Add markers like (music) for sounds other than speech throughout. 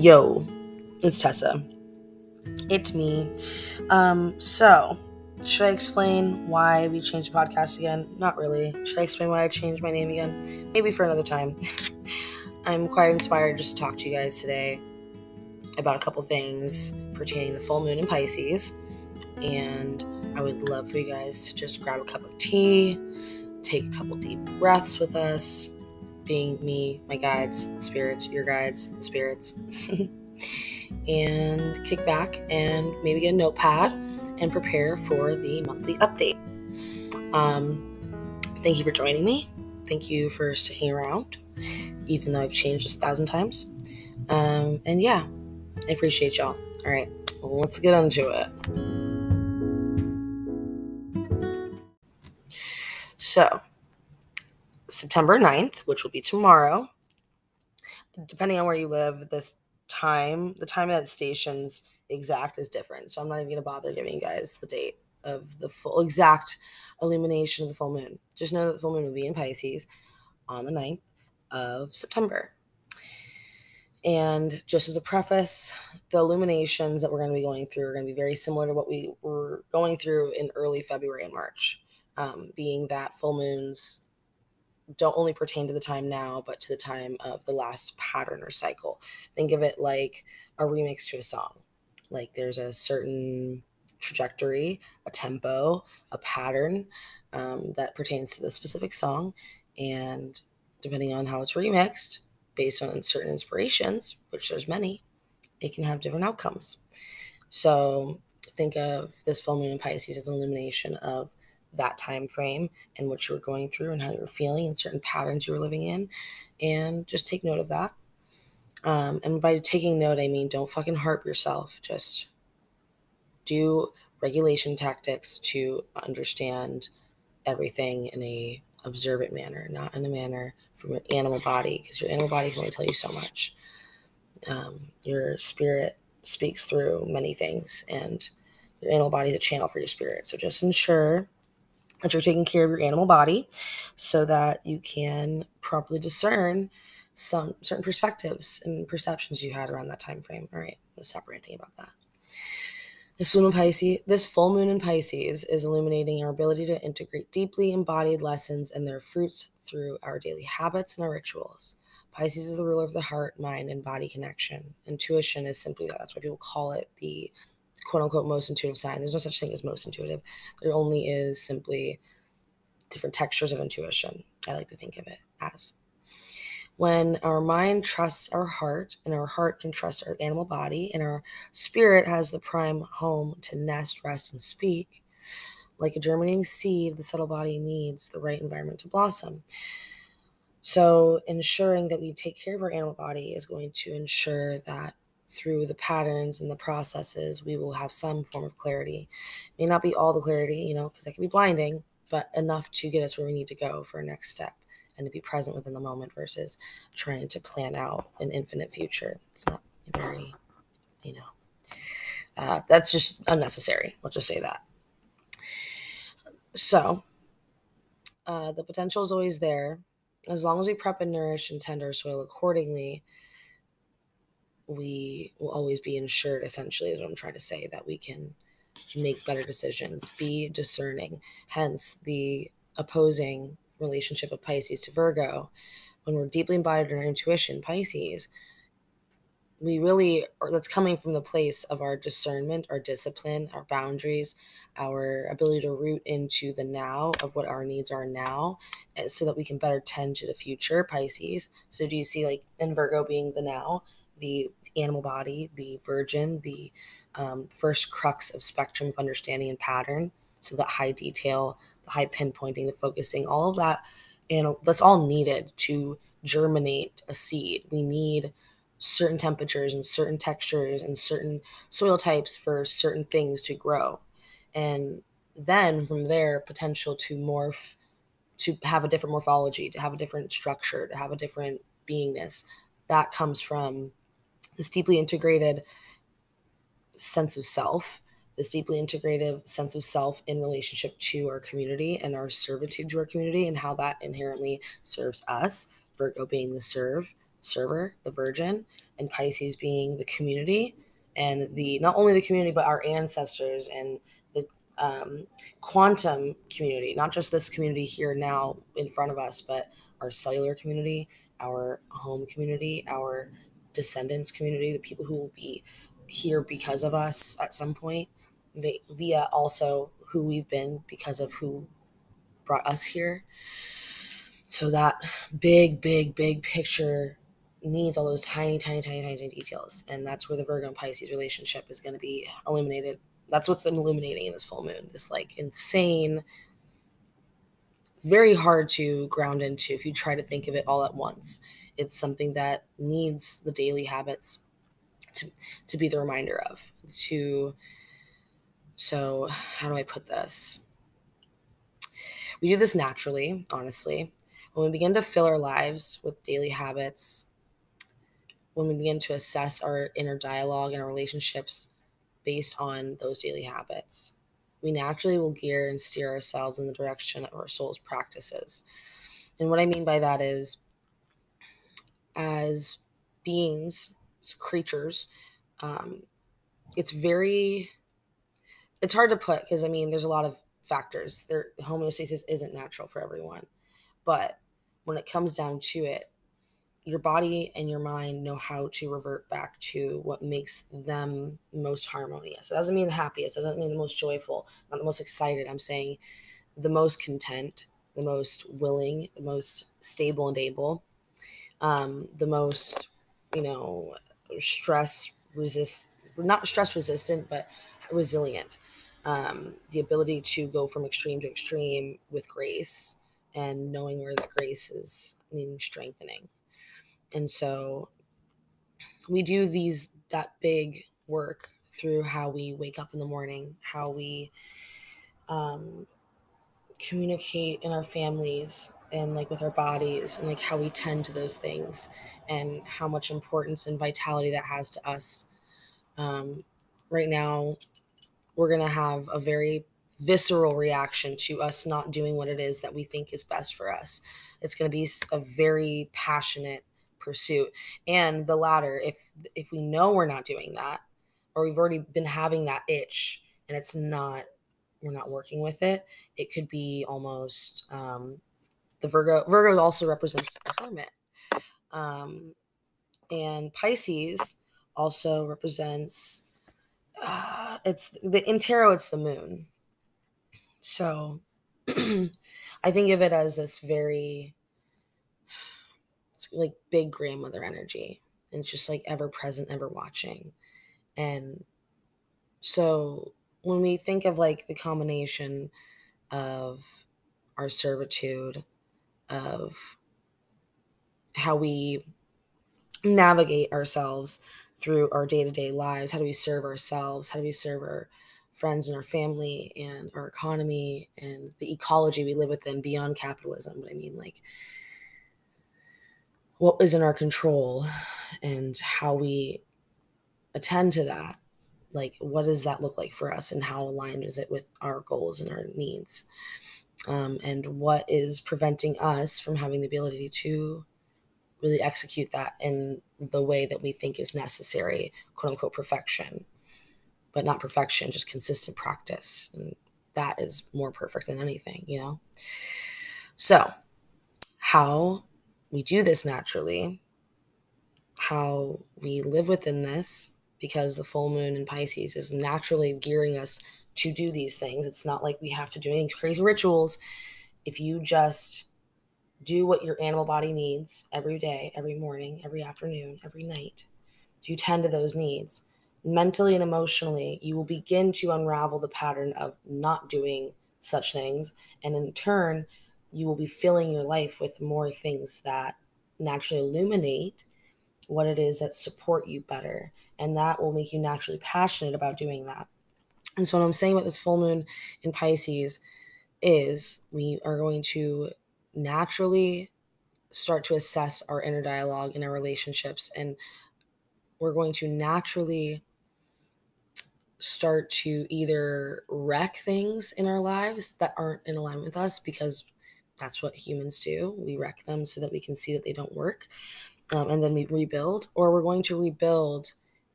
Yo, it's Tessa. It's me. Um, so should I explain why we changed the podcast again? Not really. Should I explain why I changed my name again? Maybe for another time. (laughs) I'm quite inspired just to talk to you guys today about a couple things pertaining the full moon in Pisces. And I would love for you guys to just grab a cup of tea, take a couple deep breaths with us, being me, my guides, spirits, your guides, spirits, (laughs) and kick back and maybe get a notepad and prepare for the monthly update. Um, thank you for joining me. Thank you for sticking around, even though I've changed this a thousand times. Um, and yeah, I appreciate y'all. All right, let's get into it. So, September 9th, which will be tomorrow. Depending on where you live, this time, the time that stations exact is different. So I'm not even going to bother giving you guys the date of the full exact illumination of the full moon. Just know that the full moon will be in Pisces on the 9th of September. And just as a preface, the illuminations that we're going to be going through are going to be very similar to what we were going through in early February and March, um, being that full moons don't only pertain to the time now, but to the time of the last pattern or cycle. Think of it like a remix to a song. Like there's a certain trajectory, a tempo, a pattern um, that pertains to the specific song. And depending on how it's remixed, based on certain inspirations, which there's many, it can have different outcomes. So think of this full moon in Pisces as an illumination of that time frame and what you were going through and how you were feeling and certain patterns you were living in and just take note of that. Um, and by taking note i mean don't fucking harp yourself. Just do regulation tactics to understand everything in a observant manner not in a manner from your animal body because your animal body can only tell you so much. Um, your spirit speaks through many things and your animal body is a channel for your spirit. So just ensure that you're taking care of your animal body so that you can properly discern some certain perspectives and perceptions you had around that time frame. All right, let's stop ranting about that. This full moon Pisces, this full moon in Pisces is illuminating our ability to integrate deeply embodied lessons and their fruits through our daily habits and our rituals. Pisces is the ruler of the heart, mind, and body connection. Intuition is simply that. That's why people call it the quote unquote most intuitive sign. There's no such thing as most intuitive. There only is simply different textures of intuition. I like to think of it as. When our mind trusts our heart, and our heart can trust our animal body, and our spirit has the prime home to nest, rest, and speak, like a germinating seed, the subtle body needs the right environment to blossom. So, ensuring that we take care of our animal body is going to ensure that through the patterns and the processes, we will have some form of clarity. May not be all the clarity, you know, because that can be blinding, but enough to get us where we need to go for a next step and to be present within the moment versus trying to plan out an infinite future. It's not very, you know, uh, that's just unnecessary. Let's just say that. So, uh, the potential is always there. As long as we prep and nourish and tend our soil accordingly, we will always be insured essentially is what i'm trying to say that we can make better decisions. Be discerning. Hence the opposing relationship of pisces to virgo. When we're deeply embodied in our intuition pisces we really are that's coming from the place of our discernment our discipline our boundaries our ability to root into the now of what our needs are now eh, so that we can better tend to the future pisces. So do you see like in virgo being the now the animal body, the virgin, the um, first crux of spectrum of understanding and pattern. So that high detail, the high pinpointing, the focusing, all of that, and that's all needed to germinate a seed. We need certain temperatures and certain textures and certain soil types for certain things to grow. And then from there, potential to morph, to have a different morphology, to have a different structure, to have a different beingness. That comes from this deeply integrated sense of self, this deeply integrated sense of self in relationship to our community and our servitude to our community and how that inherently serves us, Virgo being the serve, server, the virgin, and Pisces being the community and the not only the community but our ancestors and the um, quantum community, not just this community here now in front of us, but our cellular community, our home community, our descendants community, the people who will be here because of us at some point, via also who we've been because of who brought us here. So that big, big, big picture needs all those tiny, tiny, tiny, tiny details. And that's where the Virgo and Pisces relationship is going to be illuminated. That's what's illuminating in this full moon. This like insane, very hard to ground into if you try to think of it all at once. It's something that needs the daily habits to, to be the reminder of. To so how do I put this? We do this naturally, honestly. When we begin to fill our lives with daily habits, when we begin to assess our inner dialogue and our relationships based on those daily habits. We naturally will gear and steer ourselves in the direction of our soul's practices. And what I mean by that is, as beings, as creatures, um, it's very, it's hard to put because I mean, there's a lot of factors. There, homeostasis isn't natural for everyone, but when it comes down to it, your body and your mind know how to revert back to what makes them most harmonious. It doesn't mean the happiest, it doesn't mean the most joyful, not the most excited. I'm saying the most content, the most willing, the most stable and able, um, the most, you know, stress resist, not stress resistant, but resilient. Um, the ability to go from extreme to extreme with grace and knowing where the grace is needing strengthening. And so we do these that big work through how we wake up in the morning, how we um, communicate in our families and like with our bodies and like how we tend to those things and how much importance and vitality that has to us. Um, right now, we're going to have a very visceral reaction to us not doing what it is that we think is best for us. It's going to be a very passionate pursuit and the latter if if we know we're not doing that or we've already been having that itch and it's not we're not working with it it could be almost um the virgo virgo also represents the hermit. Um and pisces also represents uh, it's the in tarot it's the moon. So (clears throat) i think of it as this very it's like big grandmother energy. And it's just like ever present ever watching. And so when we think of like the combination of our servitude of how we navigate ourselves through our day-to-day lives. How do we serve ourselves? How do we serve our friends and our family and our economy and the ecology we live within beyond capitalism? But i mean like what is in our control and how we attend to that? Like what does that look like for us and how aligned is it with our goals and our needs um, and what is preventing us from having the ability to really execute that in the way that we think is necessary quote unquote perfection. But not perfection just consistent practice. And that is more perfect than anything you know? So how we do this naturally, how we live within this, because the full moon in Pisces is naturally gearing us to do these things. It's not like we have to do any crazy rituals. If you just do what your animal body needs every day, every morning, every afternoon, every night, if you tend to those needs mentally and emotionally, you will begin to unravel the pattern of not doing such things. And in turn, you will be filling your life with more things that naturally illuminate what it is that support you better. And that will make you naturally passionate about doing that. And so, what I'm saying about this full moon in Pisces is we are going to naturally start to assess our inner dialogue in our relationships. And we're going to naturally start to either wreck things in our lives that aren't in alignment with us because That's what humans do. We wreck them so that we can see that they don't work. Um, and then we rebuild, or we're going to rebuild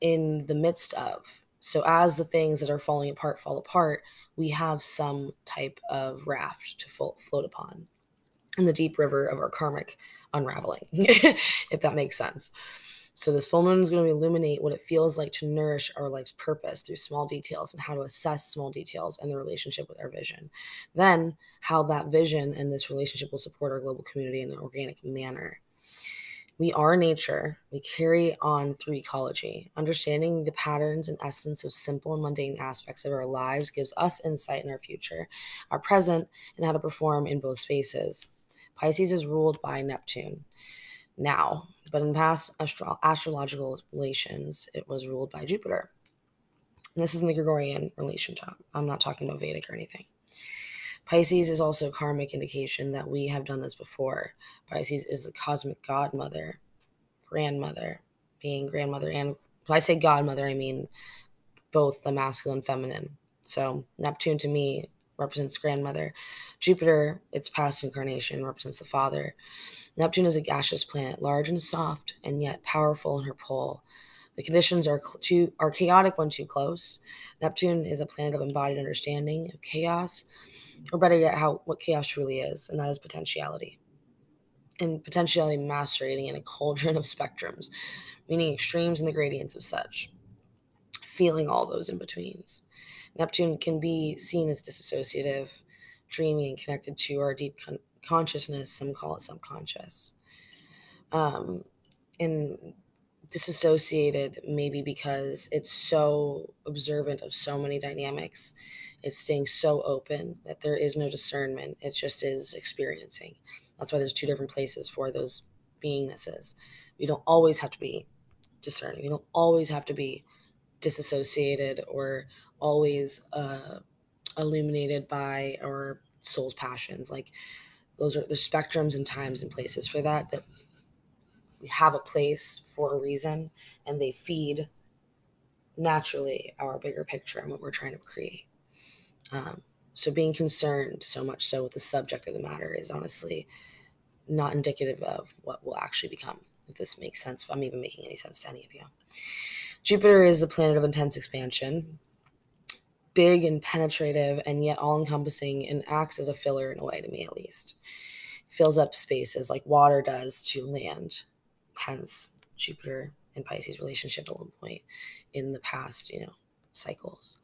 in the midst of. So, as the things that are falling apart fall apart, we have some type of raft to float upon in the deep river of our karmic unraveling, (laughs) if that makes sense. So, this full moon is going to illuminate what it feels like to nourish our life's purpose through small details and how to assess small details and the relationship with our vision. Then, how that vision and this relationship will support our global community in an organic manner. We are nature. We carry on through ecology. Understanding the patterns and essence of simple and mundane aspects of our lives gives us insight in our future, our present, and how to perform in both spaces. Pisces is ruled by Neptune now, but in past astro- astrological relations, it was ruled by Jupiter. And this is in the Gregorian relation time. I'm not talking about Vedic or anything. Pisces is also karmic indication that we have done this before. Pisces is the cosmic godmother, grandmother, being grandmother. And when I say godmother, I mean both the masculine feminine. So Neptune to me represents grandmother. Jupiter, its past incarnation, represents the father. Neptune is a gaseous planet, large and soft, and yet powerful in her pull. The conditions are too are chaotic when too close. Neptune is a planet of embodied understanding of chaos, or better yet, how what chaos truly is, and that is potentiality. And potentiality macerating in a cauldron (laughs) of spectrums, meaning extremes and the gradients of such. Feeling all those in betweens. Neptune can be seen as disassociative, dreamy, and connected to our deep con- consciousness. Some call it subconscious. Um, and disassociated maybe because it's so observant of so many dynamics. It's staying so open that there is no discernment. It just is experiencing. That's why there's two different places for those beingnesses. We don't always have to be discerning. We don't always have to be disassociated or always uh, illuminated by our soul's passions. Like those are the spectrums and times and places for that that have a place for a reason and they feed naturally our bigger picture and what we're trying to create. Um, so being concerned so much so with the subject of the matter is honestly not indicative of what will actually become. If this makes sense, if I'm even making any sense to any of you. Jupiter is the planet of intense expansion, big and penetrative and yet all encompassing and acts as a filler in a way to me at least fills up spaces like water does to land hence jupiter and pisces relationship at one point in the past you know cycles.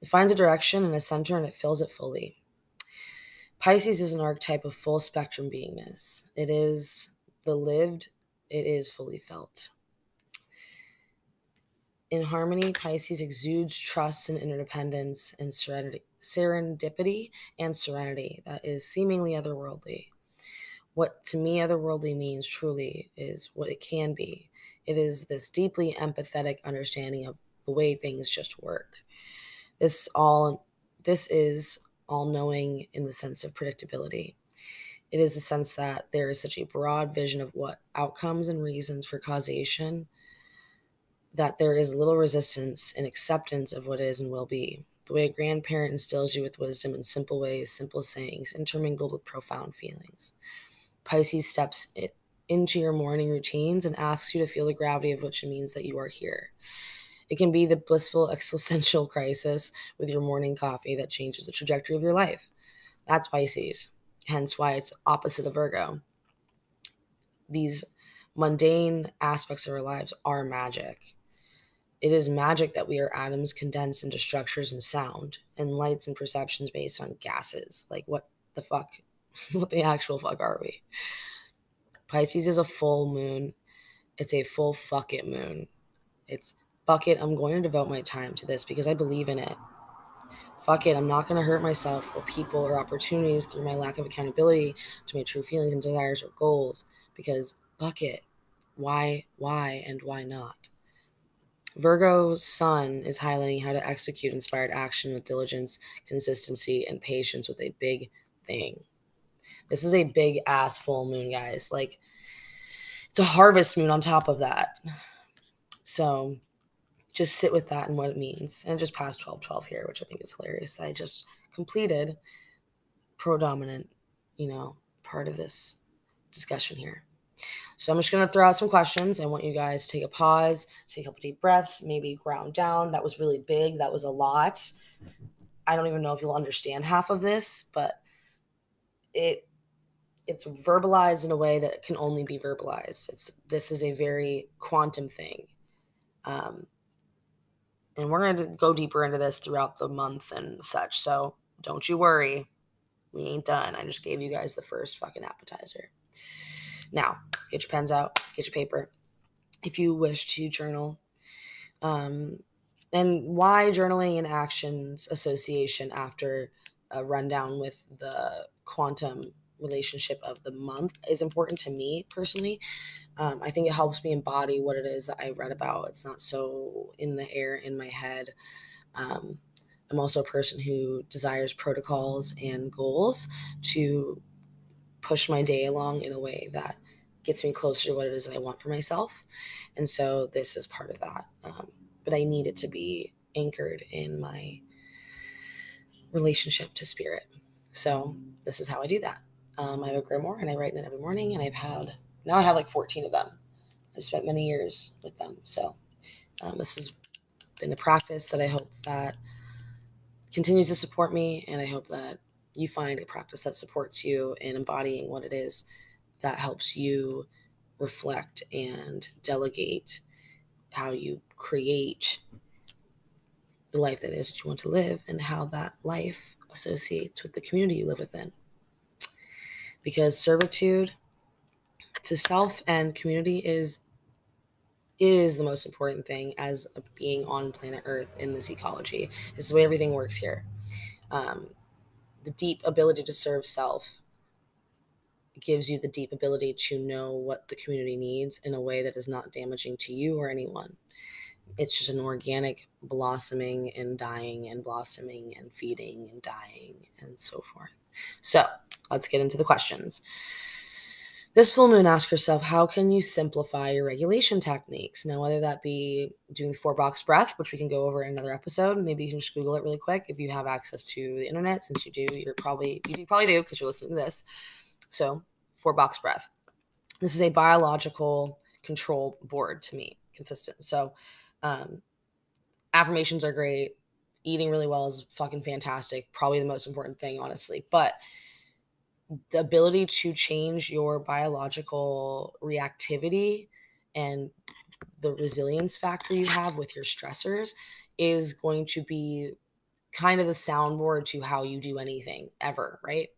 It finds a direction and a center and it fills it fully. Pisces is an archetype of full spectrum beingness. It is the lived it is fully felt. In harmony, Pisces exudes trust and interdependence and serenity, serendipity and serenity that is seemingly otherworldly. What to me otherworldly means truly is what it can be. It is this deeply empathetic understanding of the way things just work. This all this is all knowing in the sense of predictability. It is a sense that there is such a broad vision of what outcomes and reasons for causation that there is little resistance and acceptance of what is and will be. The way a grandparent instills you with wisdom in simple ways, simple sayings, intermingled with profound feelings. Pisces steps into your morning routines and asks you to feel the gravity of which it means that you are here. It can be the blissful (laughs) existential crisis with your morning coffee that changes the trajectory of your life. That's Pisces, hence why it's opposite of Virgo. These mundane aspects of our lives are magic it is magic that we are atoms condensed into structures and sound, and lights and perceptions based on gases. Like, what the fuck? (laughs) what the actual fuck are we? Pisces is a full moon. It's a full fuck it moon. It's fuck it. I'm going to devote my time to this because I believe in it. Fuck it. I'm not going to hurt myself or people or opportunities through my lack of accountability to my true feelings and desires or goals because fuck it. Why, why, and why not? Virgo's sun is highlighting how to execute inspired action with diligence, consistency, and patience with a big thing. This is a big ass full moon, guys. Like, it's a harvest moon on top of that. So, just sit with that and what it means. And just passed 12 12 here, which I think is hilarious. I just completed predominant, you know, part of this discussion here. So I'm just going to throw out some questions. I want you guys to take a pause, take a couple deep breaths, maybe ground down. That was really big. That was a lot. I don't even know if you'll understand half of this, but it it's verbalized in a way that can only be verbalized. It's this is a very quantum thing. Um, and we're going to go deeper into this throughout the month and such. So don't you worry. We ain't done. I just gave you guys the first fucking appetizer. Now, get your pens out, get your paper. If you wish to journal, um, and why journaling and actions association after a rundown with the quantum relationship of the month is important to me personally. Um, I think it helps me embody what it is that I read about. It's not so in the air in my head. Um, I'm also a person who desires protocols and goals to push my day along in a way that gets me closer to what it is that I want for myself. And so this is part of that. Um, but I need it to be anchored in my relationship to spirit. So this is how I do that. Um, I have a grimoire and I write in it every morning, and I've had now I have like 14 of them. I've spent many years with them. So um, this has been a practice that I hope that continues to support me, and I hope that you find a practice that supports you in embodying what it is that helps you reflect and delegate how you create the life that is that you want to live and how that life associates with the community you live within. Because servitude to self and community is is the most important thing as being on planet Earth in this ecology. This is the way everything works here. Um, the deep ability to serve self gives you the deep ability to know what the community needs in a way that is not damaging to you or anyone. It's just an organic blossoming and dying and blossoming and feeding and dying and so forth. So let's get into the questions. This full moon ask yourself, how can you simplify your regulation techniques? Now, whether that be doing four box breath, which we can go over in another episode, maybe you can just Google it really quick if you have access to the internet. Since you do, you're probably you probably do because you're listening to this. So, four box breath. This is a biological control board to me, consistent. So, um, affirmations are great. Eating really well is fucking fantastic. Probably the most important thing, honestly. But the ability to change your biological reactivity and the resilience factor you have with your stressors is going to be kind of the soundboard to how you do anything ever, right?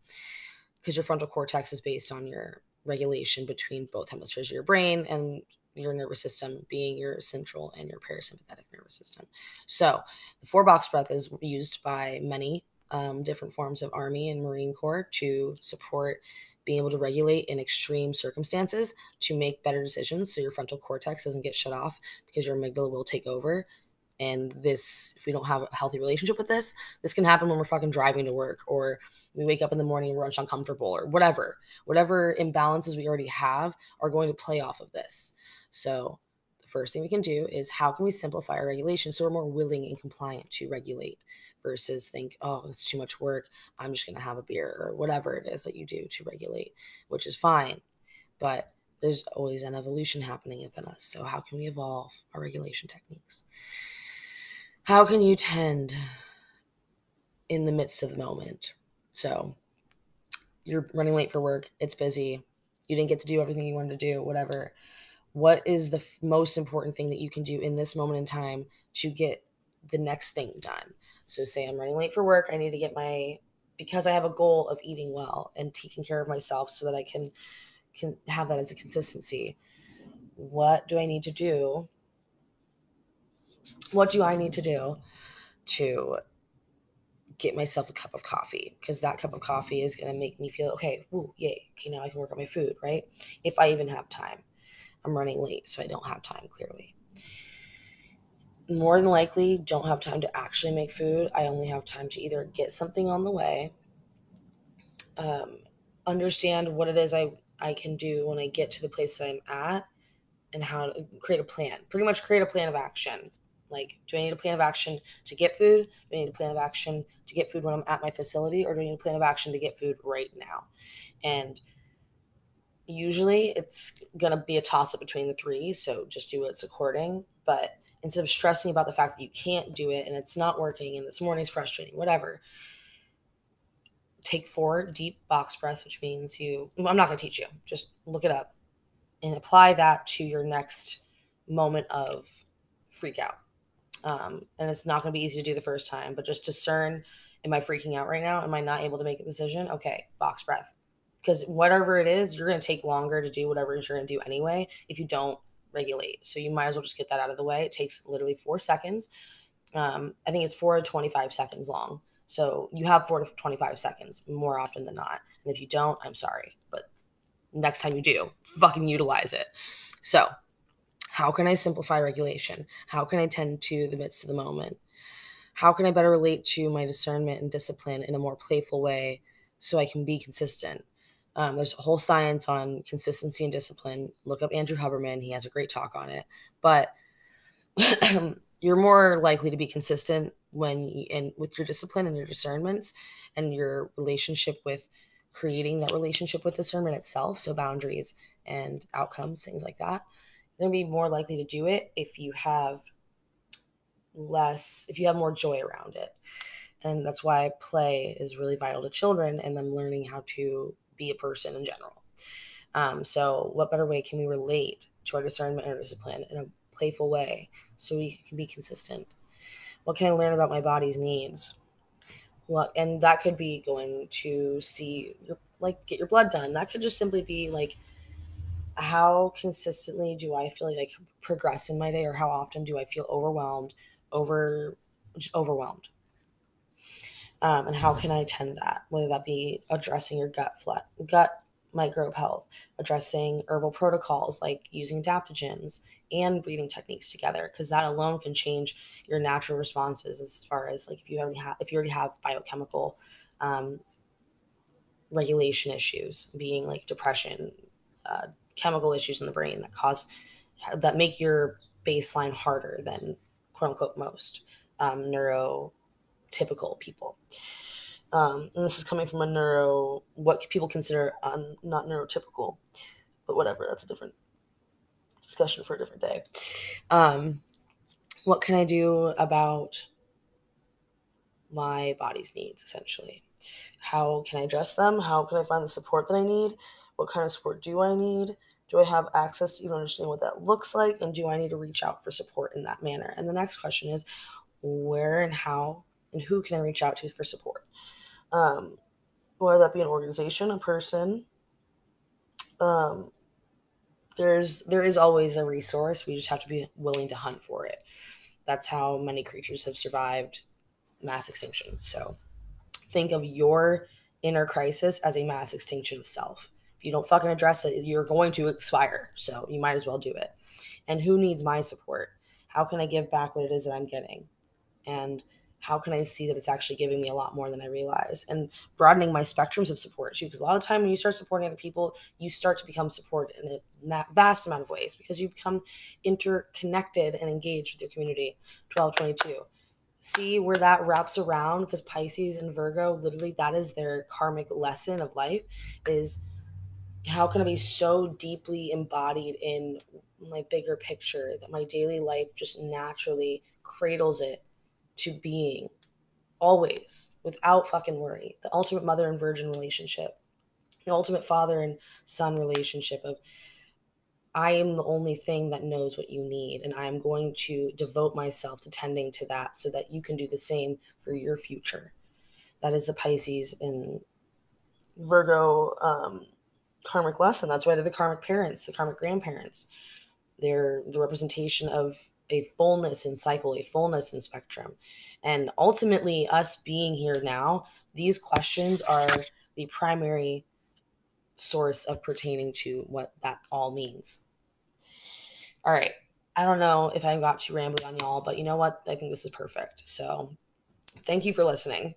Because your frontal cortex is based on your regulation between both hemispheres of your brain and your nervous system being your central and your parasympathetic nervous system. So, the four box breath is used by many um, different forms of Army and Marine Corps to support being able to regulate in extreme circumstances to make better decisions so your frontal cortex doesn't get shut off because your amygdala will take over. And this, if we don't have a healthy relationship with this, this can happen when we're fucking driving to work or we wake up in the morning and we're uncomfortable or whatever. Whatever imbalances we already have are going to play off of this. So, the first thing we can do is how can we simplify our regulation so we're more willing and compliant to regulate versus think, oh, it's too much work. I'm just going to have a beer or whatever it is that you do to regulate, which is fine. But there's always an evolution happening within us. So, how can we evolve our regulation techniques? How can you tend in the midst of the moment? So, you're running late for work, it's busy, you didn't get to do everything you wanted to do, whatever. What is the f- most important thing that you can do in this moment in time to get the next thing done? So say I'm running late for work, I need to get my because I have a goal of eating well and taking care of myself so that I can can have that as a consistency. What do I need to do? What do I need to do to get myself a cup of coffee? Because that cup of coffee is going to make me feel okay. Woo, yay! Okay, now I can work on my food, right? If I even have time. I'm running late, so I don't have time clearly more than likely don't have time to actually make food. I only have time to either get something on the way, um, understand what it is I, I can do when I get to the place that I'm at, and how to create a plan. Pretty much create a plan of action Like, do I need a plan of action to get food? Do I need a plan of action to get food when I'm at my facility? Or do I need a plan of action to get food right now? And usually it's going to be a toss up between the three. So just do what's according. But instead of stressing about the fact that you can't do it and it's not working and this morning's frustrating, whatever, take four deep box breaths, which means you, I'm not going to teach you, just look it up and apply that to your next moment of freak out. Um, and it's not going to be easy to do the first time, but just discern am I freaking out right now? Am I not able to make a decision? Okay, box breath. Because whatever it is, you're going to take longer to do whatever you're going to do anyway if you don't regulate. So you might as well just get that out of the way. It takes literally four seconds. Um, I think it's four to 25 seconds long. So you have four to 25 seconds more often than not. And if you don't, I'm sorry. But next time you do, fucking utilize it. So, how can I simplify regulation? How can I tend to the midst of the moment? How can I better relate to my discernment and discipline in a more playful way so I can be consistent? Um, there's a whole science on consistency and discipline. Look up Andrew Huberman, he has a great talk on it. But (clears throat) you're more likely to be consistent when you, and with your discipline and your discernments and your relationship with creating that relationship with discernment itself so boundaries and outcomes things like that you're going to be more likely to do it if you have less if you have more joy around it and that's why play is really vital to children and them learning how to be a person in general. Um, so what better way can we relate to our discernment and our discipline in a playful way so we can be consistent? What can i learn about my body's needs? What and that could be going to see your like get your blood done. That could just simply be like how consistently do i feel like i can progress in my day or how often do i feel overwhelmed over overwhelmed um, and how can i tend that? Whether that be addressing your gut flat gut microbe health, addressing herbal protocols like using adaptogens and breathing techniques together, because that alone can change your natural responses as far as like if you already have if you already have biochemical um, regulation issues, being like depression, uh, chemical issues in the brain that cause that make your baseline harder than quote unquote most um, neurotypical people. Um, and this is coming from a neuro what people consider um, not neurotypical but whatever that's a different discussion for a different day. Um, what can i do about my body's needs essentially? How can i address them? How can i find the support that i need? What kind of support do i need? Do i have access to even understand what that looks like? And do i need to reach out for support in that manner? And the next question is where and how and who can i reach out to for support um, whether that be an organization, a person. Um, there's there is always a resource. We just have to be willing to hunt for it. That's how many creatures have survived mass extinction. So think of your inner crisis as a mass extinction of self. If you don't fucking address it, you're going to expire. So you might as well do it. And who needs my support? How can I give back what it is that I'm getting? And how can I see that it's actually giving me a lot more than I realize and broadening my spectrums of support too. Because a lot of time when you start supporting other people, you start to become supported in a vast amount of ways because you become interconnected and engaged with your community. 1222. See where that wraps around because Pisces and Virgo, literally, that is their karmic lesson of life is how can I be so deeply embodied in my bigger picture that my daily life just naturally cradles it to being always without fucking worry. The ultimate mother and virgin relationship, the ultimate father and son relationship of I am the only thing that knows what you need, and I am going to devote myself to tending to that so that you can do the same for your future. That is the Pisces and Virgo um, karmic lesson. That's why they're the karmic parents, the karmic grandparents. They're the representation of a fullness in cycle, a fullness in spectrum. And ultimately, us being here now, these questions are the primary source of pertaining to what that all means. All right. I don't know if I got too rambling on y'all, but you know what? I think this is perfect. So thank you for listening.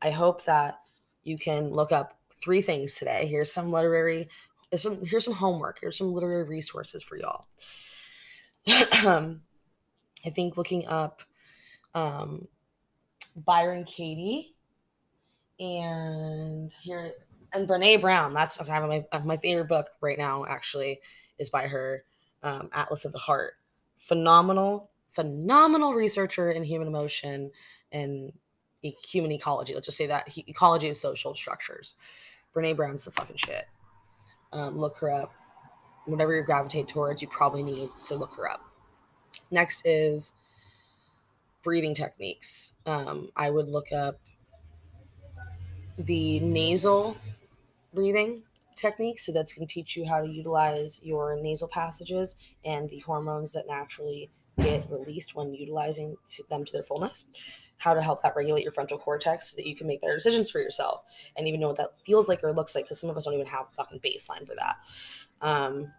I hope that you can look up three things today. Here's some literary, here's some, here's some homework. Here's some literary resources for y'all. (clears throat) Um, I think looking up um, Byron Katie and here and Brene Brown. That's okay, my my favorite book right now. Actually, is by her, um, Atlas of the Heart. Phenomenal, phenomenal researcher in human emotion and human ecology. Let's just say that ecology of social structures. Brene Brown's the fucking shit. Um, look her up. Whatever you gravitate towards, you probably need. So look her up. Next is breathing techniques. Um, I would look up the nasal breathing technique. So that's going to teach you how to utilize your nasal passages and the hormones that naturally get released when utilizing to them to their fullness. How to help that regulate your frontal cortex so that you can make better decisions for yourself and even know what that feels like or looks like because some of us don't even have a fucking baseline for that. Um,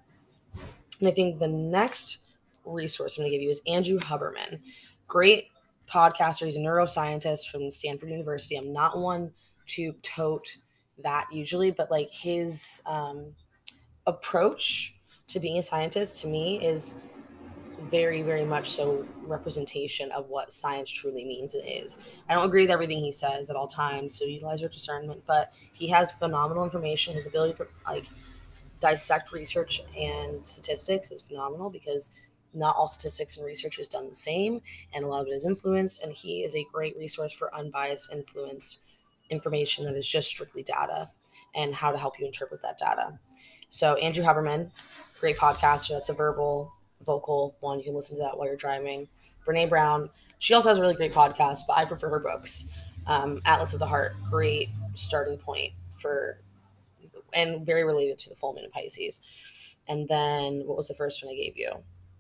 and I think the next resource I'm going to give you is Andrew Huberman. Great podcaster. He's a neuroscientist from Stanford University. I'm not one to tote that usually, but like his um, approach to being a scientist to me is very, very much so representation of what science truly means and is. I don't agree with everything he says at all times, so utilize your discernment. But he has phenomenal information. His ability to like dissect research and statistics is phenomenal because not all statistics and research is done the same, and a lot of it is influenced. And he is a great resource for unbiased, influenced information that is just strictly data and how to help you interpret that data. So Andrew Huberman, great podcaster. That's a verbal, vocal one. You can listen to that while you're driving. Brene Brown, she also has a really great podcast, but I prefer her books. Um, Atlas of the Heart, great starting point for, and very related to the full moon in Pisces. And then what was the first one I gave you?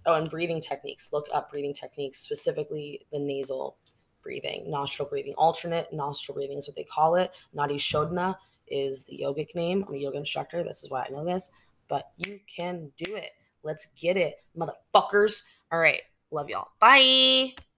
Oh, and breathing techniques. Look up breathing techniques, specifically the nasal breathing, nostril breathing. Alternate nostril breathing is what they call it. Nadi Shodhana is the yogic name. I'm a yoga instructor. This is why I know this. But you can do it. Let's get it, motherfuckers. All right. Love y'all. Bye.